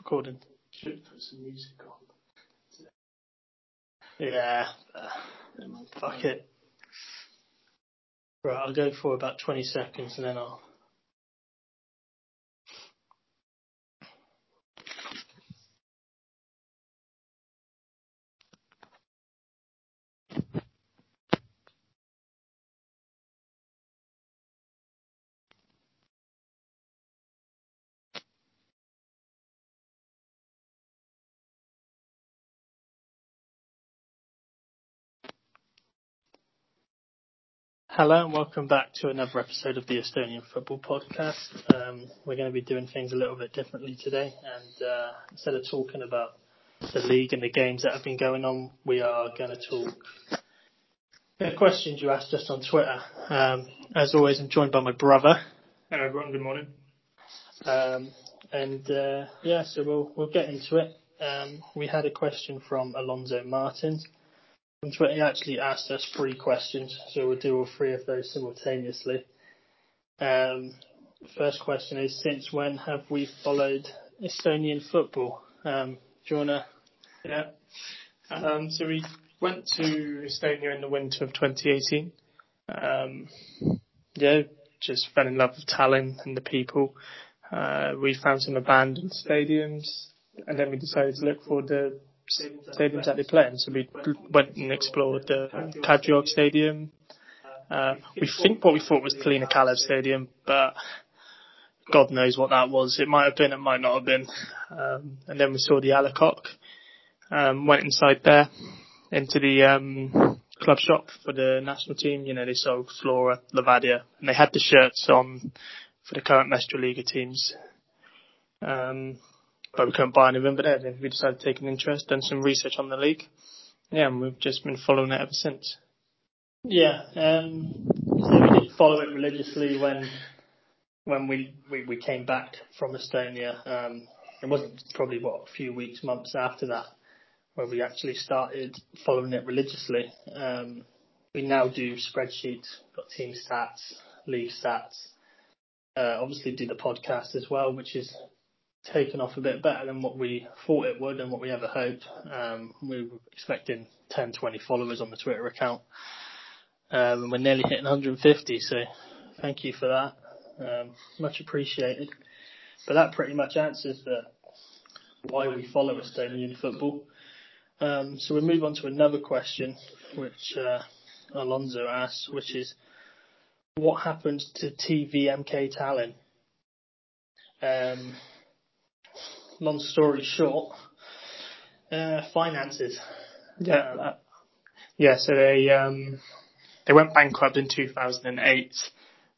recording. Should put some music on. Yeah. Fuck it. Right, I'll go for about 20 seconds and then I'll. Hello and welcome back to another episode of the Estonian Football Podcast. Um, we're going to be doing things a little bit differently today, and uh, instead of talking about the league and the games that have been going on, we are going to talk the questions you asked us on Twitter. Um, as always, I'm joined by my brother. Hello everyone, good morning. Um, and uh, yeah, so we'll we'll get into it. Um, we had a question from Alonso Martins on Twitter. He actually asked us three questions, so we'll do all three of those simultaneously. Um, first question is: Since when have we followed Estonian football? Um, do you wanna? Yeah. Um, so we went to Estonia in the winter of 2018. Um, yeah, just fell in love with Tallinn and the people. Uh, we found some abandoned stadiums, and then we decided to look for the stadiums that they play in. So we went and explored the Kadriorg Stadium. Uh, we think what we thought was Tallinna Kalev Stadium, but God knows what that was. It might have been, it might not have been. Um, and then we saw the A Le Um, went inside there into the um, club shop for the national team. You know, they sold Flora, Levadia, and they had the shirts on for the current Liiga teams. Um, but we couldn't buy any of them. But then we decided to take an interest, done some research on the league. Yeah, and we've just been following it ever since. Yeah, um, so we did follow it religiously when when we, we, we came back from Estonia. Um, it wasn't probably what a few weeks, months after that where we actually started following it religiously. Um, we now do spreadsheets, got team stats, league stats. Uh, obviously do the podcast as well, which is taken off a bit better than what we thought it would and what we ever hoped. Um, we were expecting 10, 20 followers on the Twitter account. Um, and we're nearly hitting 150, so thank you for that. Um, much appreciated. But that pretty much answers the why we follow Estonian football. Um, so we move on to another question, which uh, Alonso asked, which is, what happened to TVMK Tallinn? Um, long story short, uh, finances. Yeah. Uh, yeah. So they um, they went bankrupt in 2008.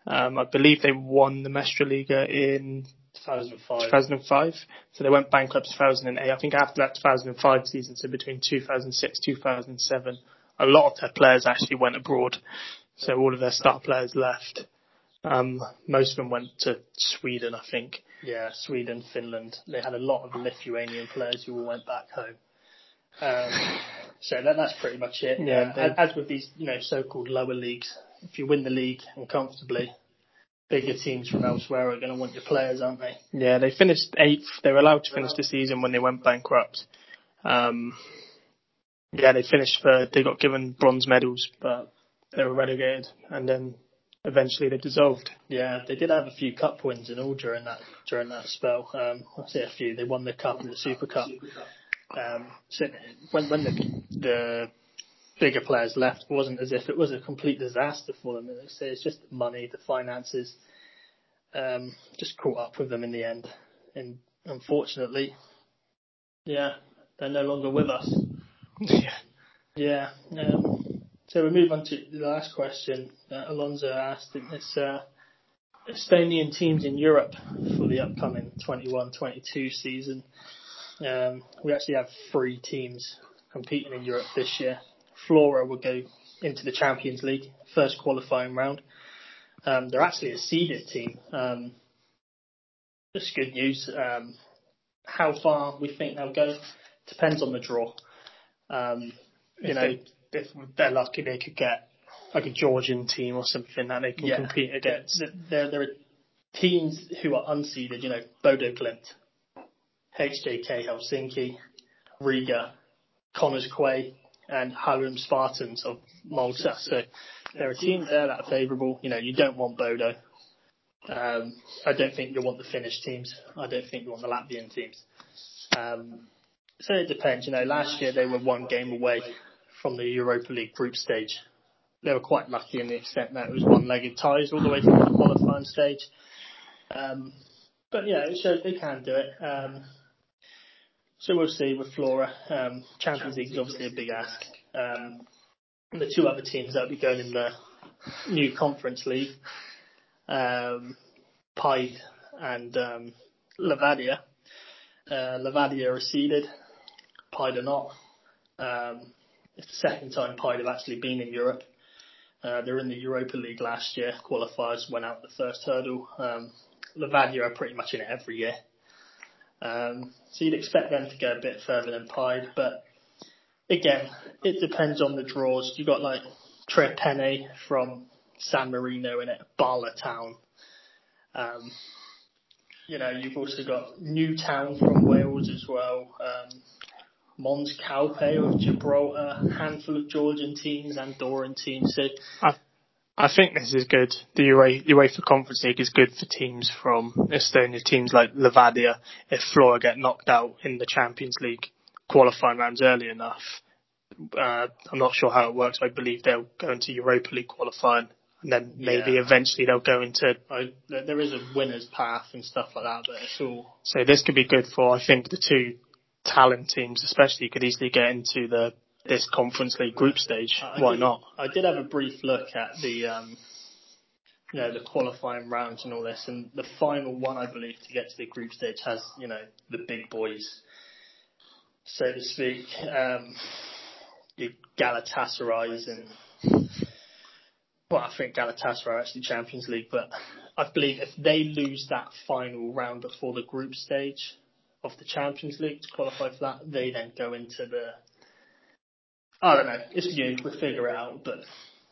Um, I believe they won the Meistriliiga in 2005. 2005. So they went bankrupt 2008. I think after that 2005 season, so between 2006 2007, a lot of their players actually went abroad. So all of their star players left. Um, most of them went to Sweden, I think. Yeah, Sweden, Finland. They had a lot of Lithuanian players who all went back home. Um, so that, that's pretty much it. Yeah. Uh, as, as with these, you know, so-called lower leagues, if you win the league and comfortably, bigger teams from elsewhere are going to want your players, aren't they? Yeah, they finished eighth. They were allowed to finish the season when they went bankrupt. Um, yeah, they finished third. They got given bronze medals, but they were relegated, and then eventually they dissolved. Yeah, they did have a few cup wins and all during that during that spell. Um, I say a few. They won the cup and the Super Cup. Um, so when when the the bigger players left, it wasn't as if it was a complete disaster for them. It's just money, the finances, um, just caught up with them in the end. And unfortunately, yeah, they're no longer with us. yeah. Yeah. Um, so we move on to the last question that Alonso asked. It's uh, Estonian teams in Europe for the upcoming 21-22 season. Um, we actually have three teams competing in Europe this year. Flora will go into the Champions League, first qualifying round. Um, they're actually a seeded team. Um, just good news. Um, how far we think they'll go depends on the draw. Um, you if know, they, if they're lucky, they could get like a Georgian team or something that they can yeah, compete against. There, there are teams who are unseeded. You know, Bodo Glimt. HJK Helsinki, Riga, Connah's Quay, and Hamrun Spartans of Malta. So there are teams there that are favourable. You know, you don't want Bodo. Um, I don't think you want the Finnish teams. I don't think you want the Latvian teams. Um, so it depends. You know, last year they were one game away from the Europa League group stage. They were quite lucky in the extent that it was one-legged ties all the way through the qualifying stage. Um, but yeah, it shows they can do it. Um, so we'll see with Flora. Um, Champions League is obviously a big ask. Um, the two other teams that will be going in the new Conference League, um, Paide and um, Levadia. Uh, Levadia are seeded, Paide are not. Um, it's the second time Paide have actually been in Europe. Uh, they're in the Europa League last year. Qualifiers went out the first hurdle. Um, Levadia are pretty much in it every year. Um, so you'd expect them to go a bit further than Paide, but again, it depends on the draws. You've got like Tre Penne from San Marino in it, Bala Town. Um, you know, you've also got Newtown from Wales as well. Um, Mons Calpe of Gibraltar, a handful of Georgian teams, Andorran teams. So I, I think this is good. The UEFA, UEFA Conference League is good for teams from Estonia, teams like Levadia. If Flora get knocked out in the Champions League qualifying rounds early enough, uh, I'm not sure how it works. I believe they'll go into Europa League qualifying and then maybe Yeah. eventually they'll go into. I, there is a winner's path and stuff like that, but it's all So this could be good for I think the two talent teams, especially could easily get into the this Conference League group stage. I Why did- not? I did have a brief look at the, um, you know, the qualifying rounds and all this, and the final one, I believe, to get to the group stage has, you know, the big boys, so to speak. Um, your Galatasarays and, well, I think Galatasaray are actually Champions League, but I believe if they lose that final round before the group stage of the Champions League to qualify for that, they then go into the I don't know. It's you. We'll figure it out. But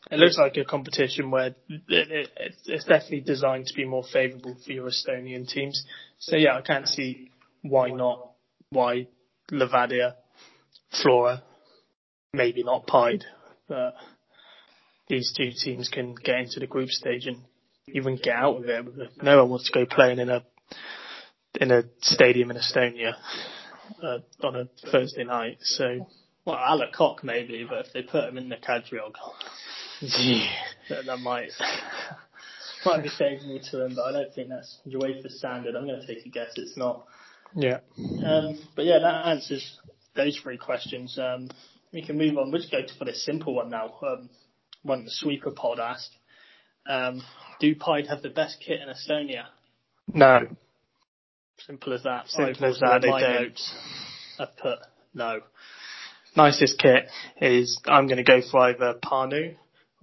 It looks like a competition where it, it, it's- definitely designed to be more favourable for your Estonian teams. So yeah, I can't see why not. Why Levadia, Flora, maybe not Paide, but these two teams can get into the group stage and even get out of it. No one wants to go playing in a in a stadium in Estonia uh, on a Thursday night. So well, A. Le Coq maybe. But if they put him in the Kadriorg, that, that might might be favourable to him. But I don't think that's UEFA standard. I'm going to take a guess. It's not. yeah, Um, but yeah, that answers those three questions. Um, we can move on. We'll just go to for the simple one now. Um, one the sweeper pod asked. Um, do Paide have the best kit in Estonia? no, Simple as that. Simple I've as that, also in they my notes, I've put no. nicest kit is I'm going to go for either Pärnu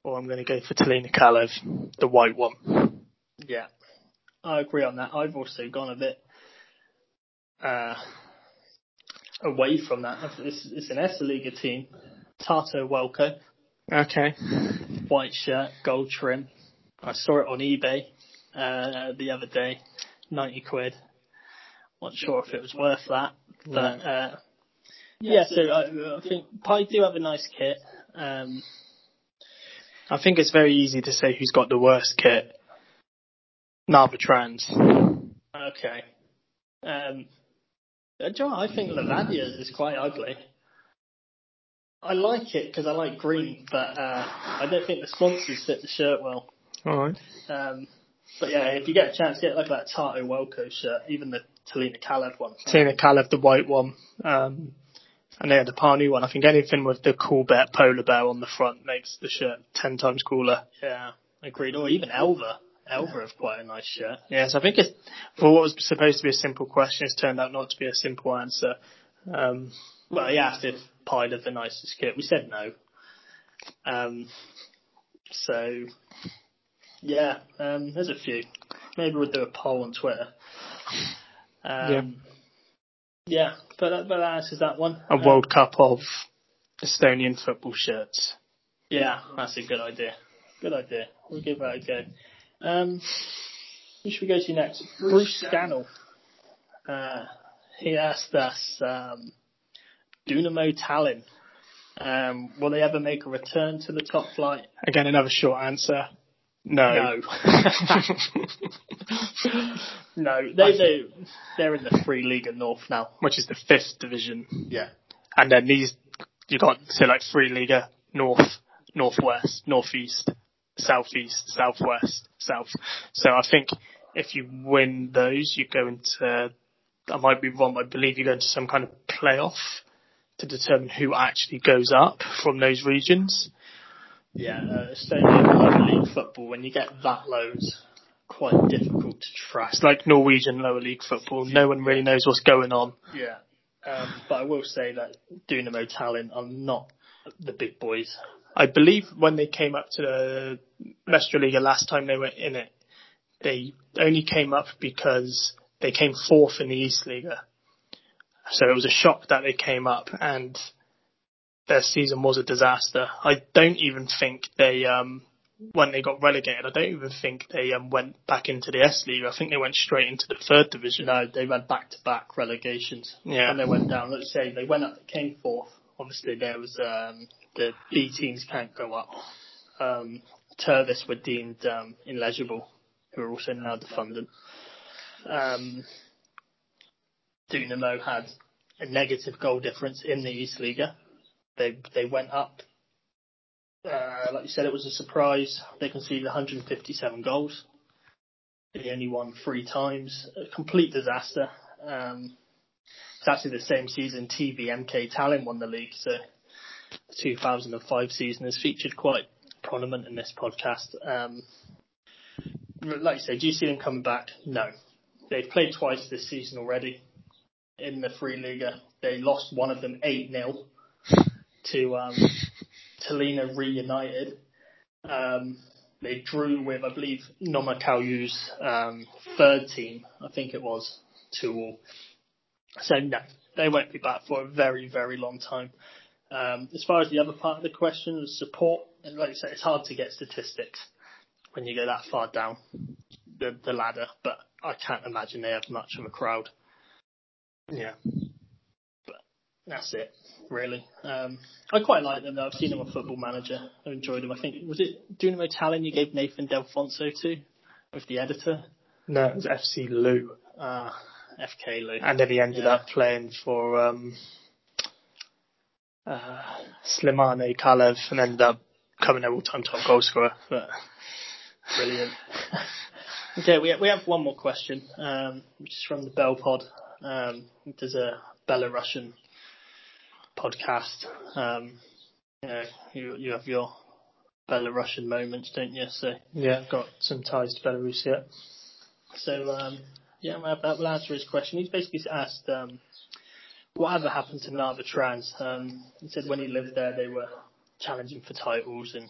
or I'm going to go for Tallinna Kalev, the white one. Yeah, I agree on that. I've also gone a bit uh, away from that. It's, it's an Liga team. Tartu Welco, Okay. white shirt, gold trim. I saw it on eBay uh, the other day, 90 quid. Not sure if it was worth that, but uh, yeah. So I, I think Paide do have a nice kit. Um, I think it's very easy to say who's got the worst kit. Narva Trans. okay. Um, uh, John, I think Levadia is quite ugly. I like it because I like green, but uh, I don't think the sponsors fit the shirt well. Alright. Um, but yeah, if you get a chance, get like that Tartu Welco shirt, even the Tallinna Kalev one. Tallinna Kalev, the white one. Um, and then the Pärnu one. I think anything with the cool bear polar bear on the front makes the shirt ten times cooler. Yeah, agreed. Or even Elva. Elva have quite a nice shirt. Yes, I think it's for what was supposed to be a simple question, it's turned out not to be a simple answer. Um, Well, he asked if Paide had the nicest kit. We said no. Um, so, yeah, um, there's a few. Maybe we'll do a poll on Twitter. Um, yeah. but that, but that answers that one. a Um, World Cup of Estonian football shirts. Yeah, that's a good idea. Good idea. We'll give that a go. Um, who should we go to next? Bruce Scannell. Uh, he asked us, um, Dynamo Tallinn. Um, will they ever make a return to the top flight? Again, another short answer. No. No. no, they do. They're in the Free League of North now. Which is the fifth division. Yeah. And then these, you got, say like Free Liga, North, Northwest, Northeast, Southeast, Southwest, South. So I think if you win those, you go into, I might be wrong, but I believe you go into some kind of playoff to determine who actually goes up from those regions. Yeah, uh, Estonian lower league football, when you get that low, it's quite difficult to track. It's like Norwegian lower league football. No one really knows what's going on. Yeah. Um, but I will say that Dynamo Tallinn are not the big boys. I believe when they came up to the Meistriliiga last time they were in it, they only came up because they came fourth in the Esiliiga. So it was a shock that they came up and their season was a disaster. I don't even think they, um, when they got relegated, I don't even think they um, went back into the S League. I think they went straight into the third division. No, they went back to back relegations. Yeah. And they went down. Let's say they went up, came fourth. Obviously, there was um, the B teams can't go up. Um, Turvis were deemed um, illegible, who are also now defunded. Um, Dynamo had a negative goal difference in the Esiliiga. They they went up. Uh, like you said, it was a surprise. They conceded 157 goals. They only won three times. A complete disaster. Um, it's actually the same season TVMK Tallinn won the league, so the 2005 season is featured quite prominent in this podcast. Um, like you say, do you see them coming back? No. They've played twice this season already in the Free Liga. They lost one of them 8 0 to um, Tallinna Reunited. Um, they drew with, I believe, Nõmme Kalju's um, third team, I think it was, 2 all. So, no, they won't be back for a very, very long time. Um, as far as the other part of the question, support, like I said, it's hard to get statistics when you go that far down the, the ladder, but I can't imagine they have much of a crowd. Yeah. That's it, really. Um, I quite like them though. I've seen them on Football Manager. I enjoyed them. I think, was it Dynamo Tallinn you gave Nathan Delfonso to with the editor? No, it was FC Lou. Uh, FK Lou. And then he ended Yeah. up playing for um, uh, Sillamäe Kalev and ended up becoming their all-time top goal scorer. But Brilliant. okay, we we have one more question, um, which is from the Bell Pod. Um, there's a Belarusian podcast. Um, you, know, you you have your Belarusian moments, don't you? So yeah, got some ties to Belarus yet. so um, yeah, that will answer his question. He's basically asked um, whatever happened to Narva Trans. Um, he said when he lived there, they were challenging for titles and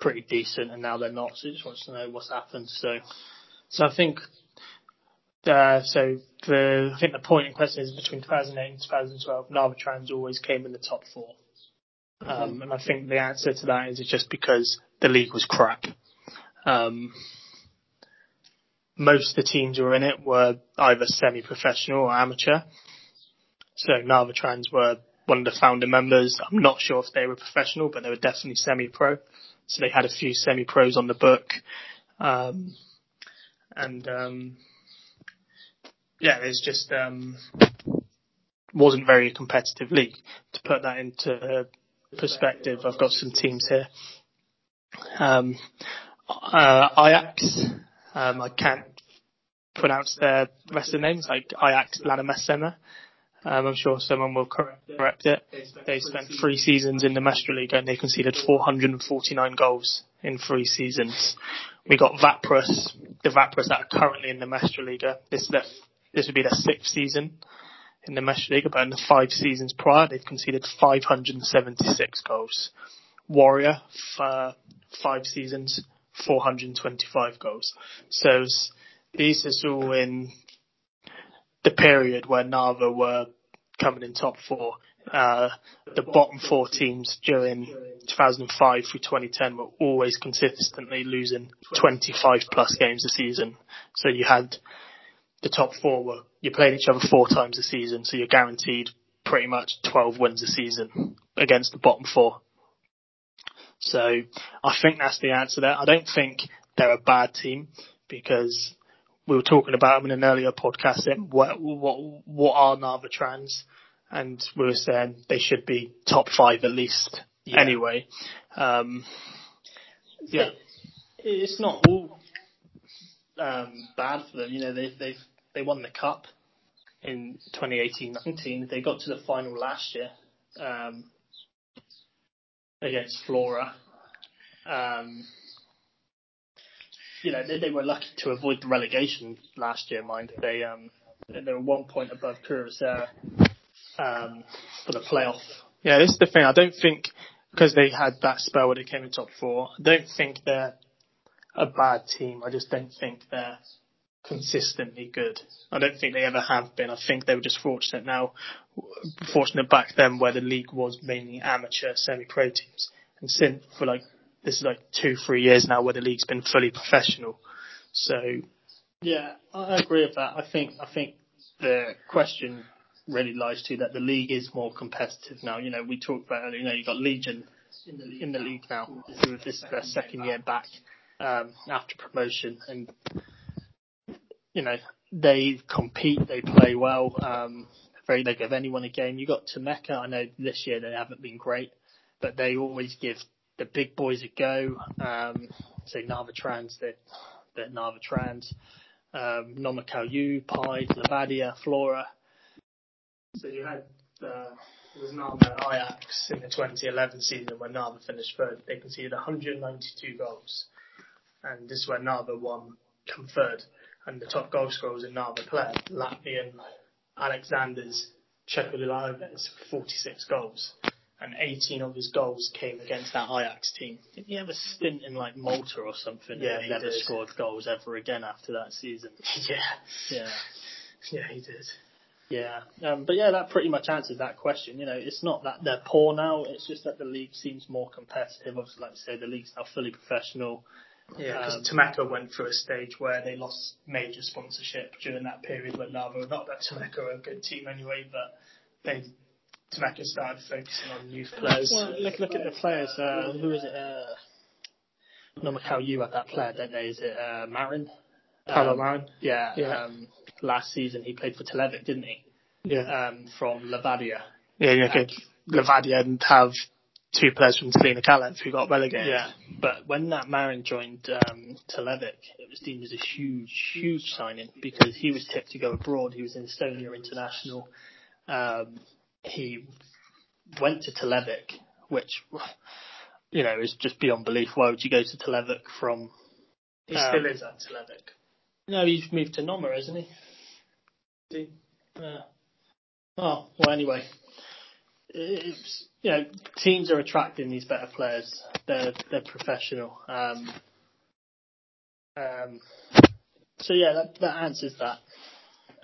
pretty decent, and now they're not. So he just wants to know what's happened. So So I think, uh, so the, I think the point in question is between 2008 and 2012, Narva Trans always came in the top four. Um, and I think the answer to that is it's just because the league was crap. Um, most of the teams who were in it were either semi-professional or amateur. So Narva Trans were one of the founder members. I'm not sure if they were professional, but they were definitely semi-pro. So they had a few semi-pros on the book. Um, and um, yeah, it's just um, wasn't very competitive league. To put that into perspective, I've got some teams here. Um, uh, Ajax, um, I can't pronounce their rest of the names, like Ajax Lasnamäe. Um, I'm sure someone will correct, it. They spent three seasons in the Mestre League and they conceded 449 goals in three seasons. We got Vaprus, the Vaprus that are currently in the Meistriliiga. This is their, this would be their sixth season in the Meistriliiga, but in the five seasons prior, they've conceded 576 goals. Warrior, for five seasons, 425 goals. So these is all in the period where Narva were coming in top four. Uh, the bottom four teams during 2005 through 2010 were always consistently losing 25 plus games a season. So you had the top four were you played each other four times a season, so you're guaranteed pretty much 12 wins a season against the bottom four. So I think that's the answer there. I don't think they're a bad team because we were talking about them in an earlier podcast. What what what are Narva Trans? And we were saying they should be top five at least. Yeah. Anyway, um, yeah, It's not all um, bad for them. You know, they they they won the cup in 2018-19. They got to the final last year um, against Flora. Um, you know, they, they were lucky to avoid the relegation last year. Mind they um, they were one point above Kuressaare um, for the playoff. yeah. This is the thing. I don't think because they had that spell where they came in top four. I don't think they're a bad team. I just don't think they're consistently good. I don't think they ever have been. I think they were just fortunate now, fortunate back then where the league was mainly amateur, semi-pro teams, and since for like this is like two, three years now where the league's been fully professional. So Yeah, I agree with that. I think I think the question really lies to that the league is more competitive now. You know, we talked about earlier. You know, you've got Legion in the in the league now. This is, this is their second year back um, after promotion, and you know they compete, they play well. Um, very, they give anyone a game. You got Tammeka. I know this year they haven't been great, but they always give the big boys a go. Um, say Narva Trans, they're, they're Narva Trans. Um, Nomakau Paide, Levadia, Flora. So you had uh, was Narva Ajax in the 2011 season when Narva finished third. They conceded 192 goals, and this is where Narva won, come third. And the top goal scorer was a Narva player, Latvian Aleksandrs Čekulajevs, 46 goals, and 18 of his goals came against that Ajax team. Didn't he have a stint in like Malta or something? Yeah, he never did. scored goals ever again after that season. yeah, Yeah. yeah, he did. Yeah, um, but yeah, that pretty much answers that question. You know, it's not that they're poor now; it's just that the league seems more competitive. Obviously, like I say, the league's now fully professional. Yeah, because Um, Tammeka went through a stage where they lost major sponsorship during that period when Narva, not that Tammeka are a good team anyway, but they Tammeka started focusing on youth players. Well, look look at the players. Uh, who is it? Uh, Nõmme Kalju you had that player, don't they? Is it uh, Marin? Paolo Um, Marin. Yeah. Yeah. Um, last season he played for Tulevik, didn't he? Yeah, Um, from Levadia. yeah, yeah. Good. Levadia didn't have two players from Selina Kalev who got relegated. Yeah, but when that Marin joined um, Tulevik, it was deemed as a huge, huge signing because he was tipped to go abroad. He was in Estonia international. Um, he went to Tulevik, which you know is just beyond belief. Why would you go to Tulevik from? he Um, still is at Tulevik. No, he's moved to Noma, isn't he? Yeah. Oh well, anyway, it's you know teams are attracting these better players. They're they're professional. Um, um, so yeah, that that answers that.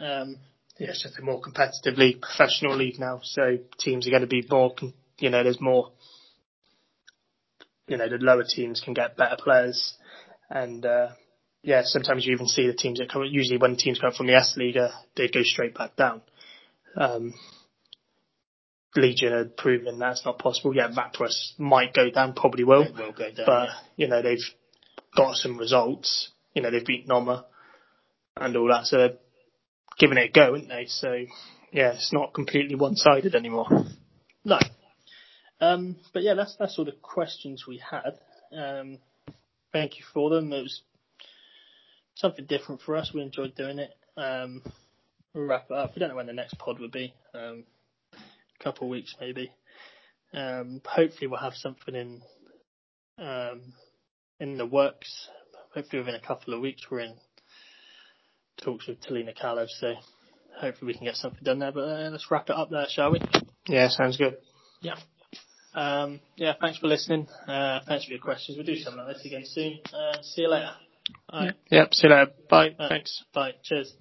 Um, Yeah, it's just a more competitive league, professional league now. So teams are going to be more, you know, there's more, you know, the lower teams can get better players. And, uh, yeah, sometimes you even see the teams that come, usually when teams come from the S League, they go straight back down. Um, Legion had proven that's not possible. Yeah, Vaprus might go down, probably will. it will go down. but, yeah. you know, they've got some results. You know, they've beat Noma and all that. So they're giving it a go, aren't they? So, yeah, it's not completely one-sided anymore. No. Um, but yeah, that's that's all the questions we had. Um, thank you for them. It was something different for us. We enjoyed doing it. Um, we'll wrap it up. We don't know when the next pod will be. Um, couple of weeks maybe. Um, hopefully we'll have something in um, in the works. Hopefully within a couple of weeks we're in talks with Tallinna Kalev, so hopefully we can get something done there. But uh, let's wrap it up there, shall we? Yeah, sounds good. Yeah. Um, yeah, thanks for listening. Uh, thanks for your questions. We'll do something like this again soon. Uh, see you later. All right. Yep, see you later. Bye. Thanks. Bye. Cheers.